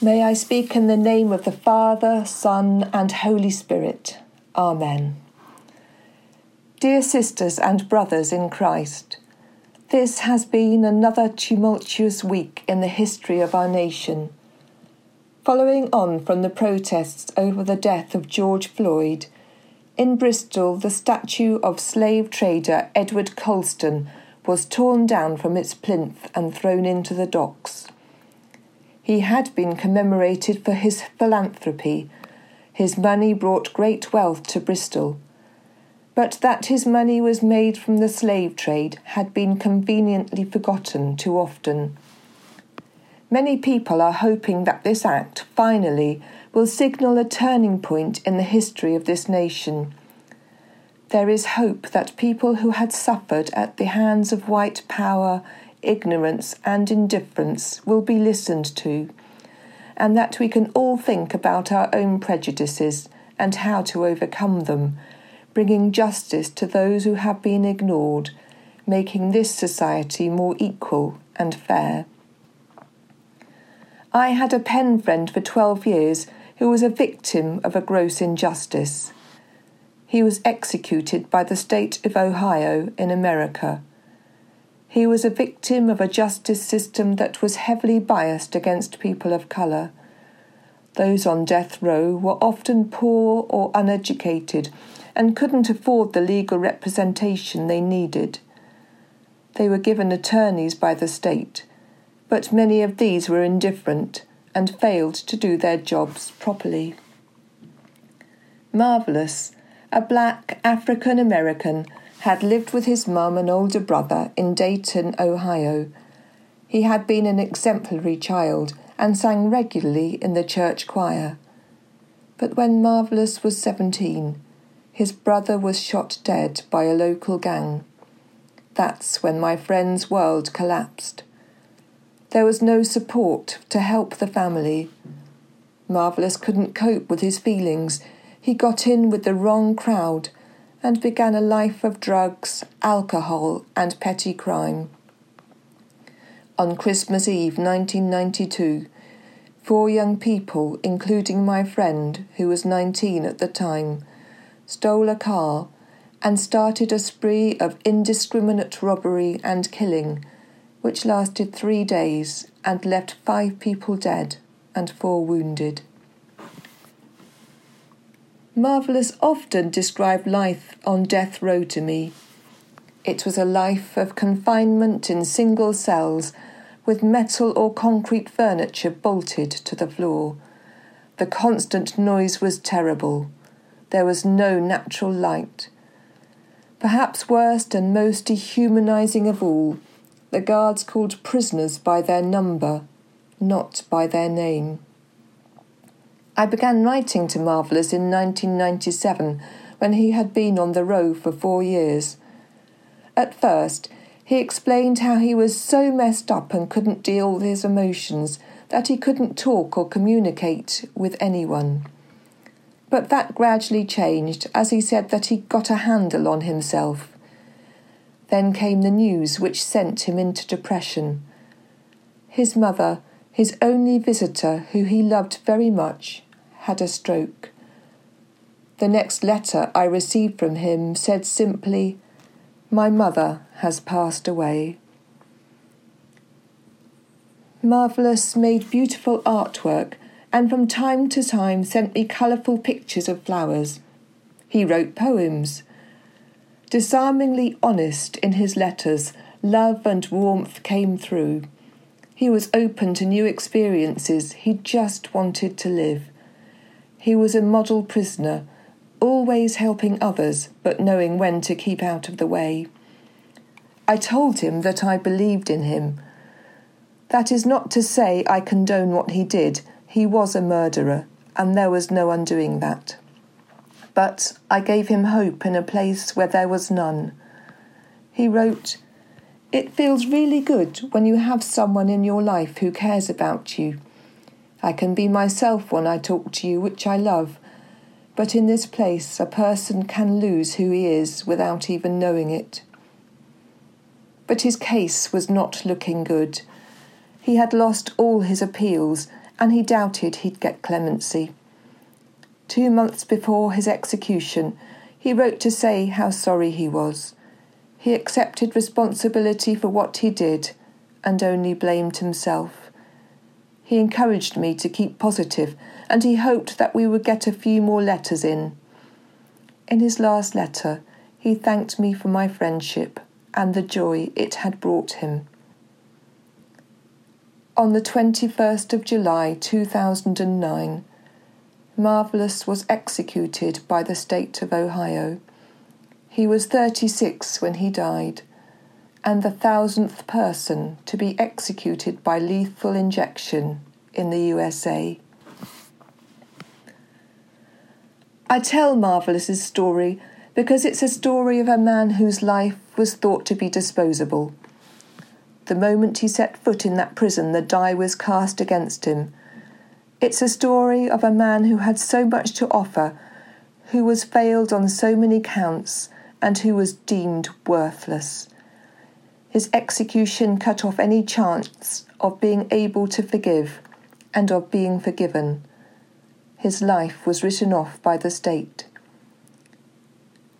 May I speak in the name of the Father, Son, and Holy Spirit. Amen. Dear sisters and brothers in Christ, this has been another tumultuous week in the history of our nation. Following on from the protests over the death of George Floyd, in Bristol the statue of slave trader Edward Colston was torn down from its plinth and thrown into the docks. He had been commemorated for his philanthropy. His money brought great wealth to Bristol. But that his money was made from the slave trade had been conveniently forgotten too often. Many people are hoping that this act, finally, will signal a turning point in the history of this nation. There is hope that people who had suffered at the hands of white power ignorance, and indifference will be listened to, and that we can all think about our own prejudices and how to overcome them, bringing justice to those who have been ignored, making this society more equal and fair. I had a pen friend for 12 years who was a victim of a gross injustice. He was executed by the state of Ohio in America he was a victim of a justice system that was heavily biased against people of colour. Those on death row were often poor or uneducated and couldn't afford the legal representation they needed. They were given attorneys by the state, but many of these were indifferent and failed to do their jobs properly. Marvallous, a black African American had lived with his mum and older brother in Dayton, Ohio. He had been an exemplary child and sang regularly in the church choir. But when Marvallous was seventeen, his brother was shot dead by a local gang. That's when my friend's world collapsed. There was no support to help the family. Marvallous couldn't cope with his feelings. He got in with the wrong crowd and began a life of drugs, alcohol, and petty crime. On Christmas Eve 1992, four young people, including my friend, who was 19 at the time, stole a car and started a spree of indiscriminate robbery and killing, which lasted three days and left five people dead and four wounded. Marvallous often described life on death row to me. It was a life of confinement in single cells with metal or concrete furniture bolted to the floor. The constant noise was terrible. There was no natural light. Perhaps worst and most dehumanizing of all, the guards called prisoners by their number, not by their name. I began writing to Marvallous in 1997 when he had been on the row for four years. At first, he explained how he was so messed up and couldn't deal with his emotions that he couldn't talk or communicate with anyone. But that gradually changed as he said that he got a handle on himself. Then came the news which sent him into depression. His mother, his only visitor who he loved very much, had a stroke. The next letter I received from him said simply, My mother has passed away. Marvallous made beautiful artwork and from time to time sent me colourful pictures of flowers. He wrote poems. Disarmingly honest in his letters, love and warmth came through. He was open to new experiences, he just wanted to live. He was a model prisoner, always helping others, but knowing when to keep out of the way. I told him that I believed in him. That is not to say I condone what he did. He was a murderer, and there was no undoing that. But I gave him hope in a place where there was none. He wrote, It feels really good when you have someone in your life who cares about you I can be myself when I talk to you, which I love. But in this place, a person can lose who he is without even knowing it. But his case was not looking good. He had lost all his appeals, and he doubted he'd get clemency. Two months before his execution, he wrote to say how sorry he was. He accepted responsibility for what he did and only blamed himself. He encouraged me to keep positive and he hoped that we would get a few more letters in. In his last letter, he thanked me for my friendship and the joy it had brought him. On the 21st of July 2009, Marvallous was executed by the state of Ohio. He was 36 when he died, and the thousandth person to be executed by lethal injection in the USA. I tell Marvallous's story because it's a story of a man whose life was thought to be disposable. The moment he set foot in that prison, the die was cast against him. It's a story of a man who had so much to offer, who was failed on so many counts, and who was deemed worthless. His execution cut off any chance of being able to forgive and of being forgiven. His life was written off by the state.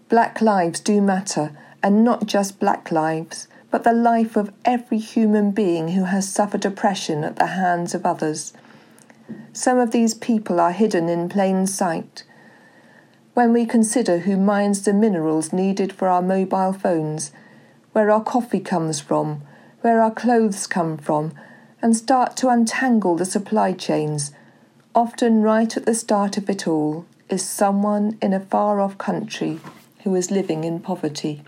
Black lives do matter, and not just black lives, but the life of every human being who has suffered oppression at the hands of others. Some of these people are hidden in plain sight. When we consider who mines the minerals needed for our mobile phones, where our coffee comes from, where our clothes come from, and start to untangle the supply chains, often right at the start of it all is someone in a far off country who is living in poverty.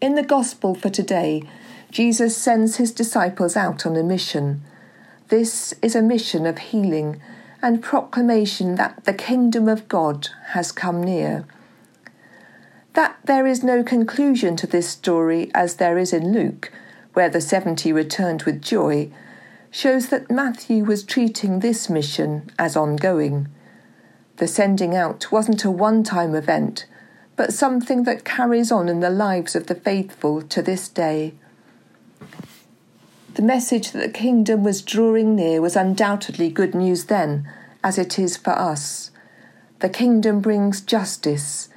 In the Gospel for today, Jesus sends his disciples out on a mission. This is a mission of healing and proclamation that the kingdom of God has come near. That there is no conclusion to this story as there is in Luke, where the seventy returned with joy, shows that Matthew was treating this mission as ongoing. The sending out wasn't a one time event, but something that carries on in the lives of the faithful to this day. The message that the kingdom was drawing near was undoubtedly good news then, as it is for us. The kingdom brings justice,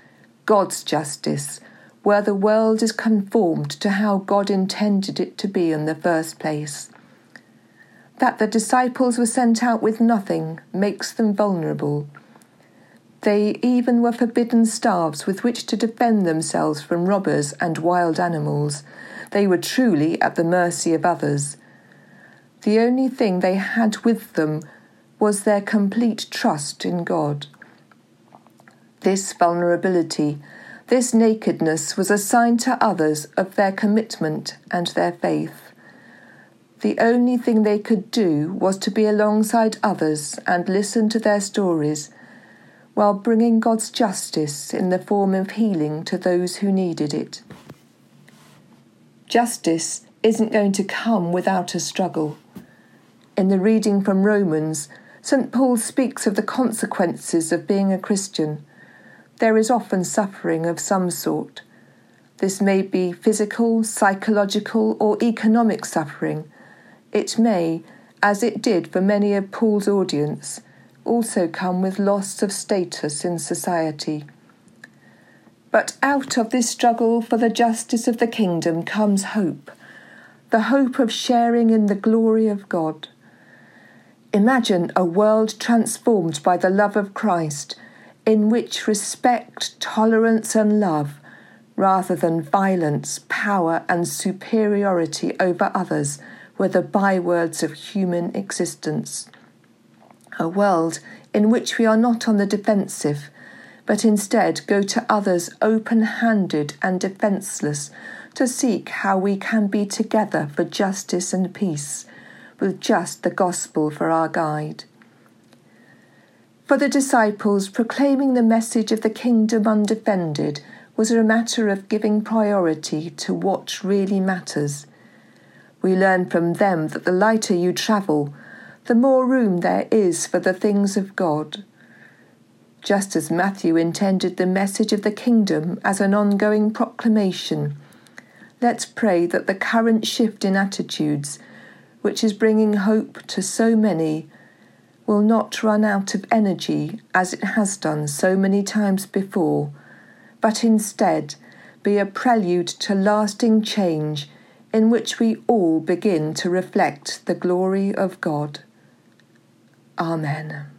God's justice, where the world is conformed to how God intended it to be in the first place. That the disciples were sent out with nothing makes them vulnerable. They even were forbidden staves with which to defend themselves from robbers and wild animals. They were truly at the mercy of others. The only thing they had with them was their complete trust in God. This vulnerability, this nakedness was a sign to others of their commitment and their faith. The only thing they could do was to be alongside others and listen to their stories while bringing God's justice in the form of healing to those who needed it. Justice isn't going to come without a struggle. In the reading from Romans, St. Paul speaks of the consequences of being a Christian. There is often suffering of some sort. This may be physical, psychological, or economic suffering. It may, as it did for many of Paul's audience, also come with loss of status in society. But out of this struggle for the justice of the kingdom comes hope, the hope of sharing in the glory of God. Imagine a world transformed by the love of Christ, in which respect, tolerance, and love, rather than violence, power, and superiority over others, were the bywords of human existence a world in which we are not on the defensive, but instead go to others open handed and defenceless to seek how we can be together for justice and peace, with just the gospel for our guide. For the disciples, proclaiming the message of the kingdom undefended was a matter of giving priority to what really matters. We learn from them that the lighter you travel, the more room there is for the things of God. Just as Matthew intended the message of the kingdom as an ongoing proclamation, let's pray that the current shift in attitudes which is bringing hope to so many, will not run out of energy as it has done so many times before, but instead be a prelude to lasting change in which we all begin to reflect the glory of God. Amen.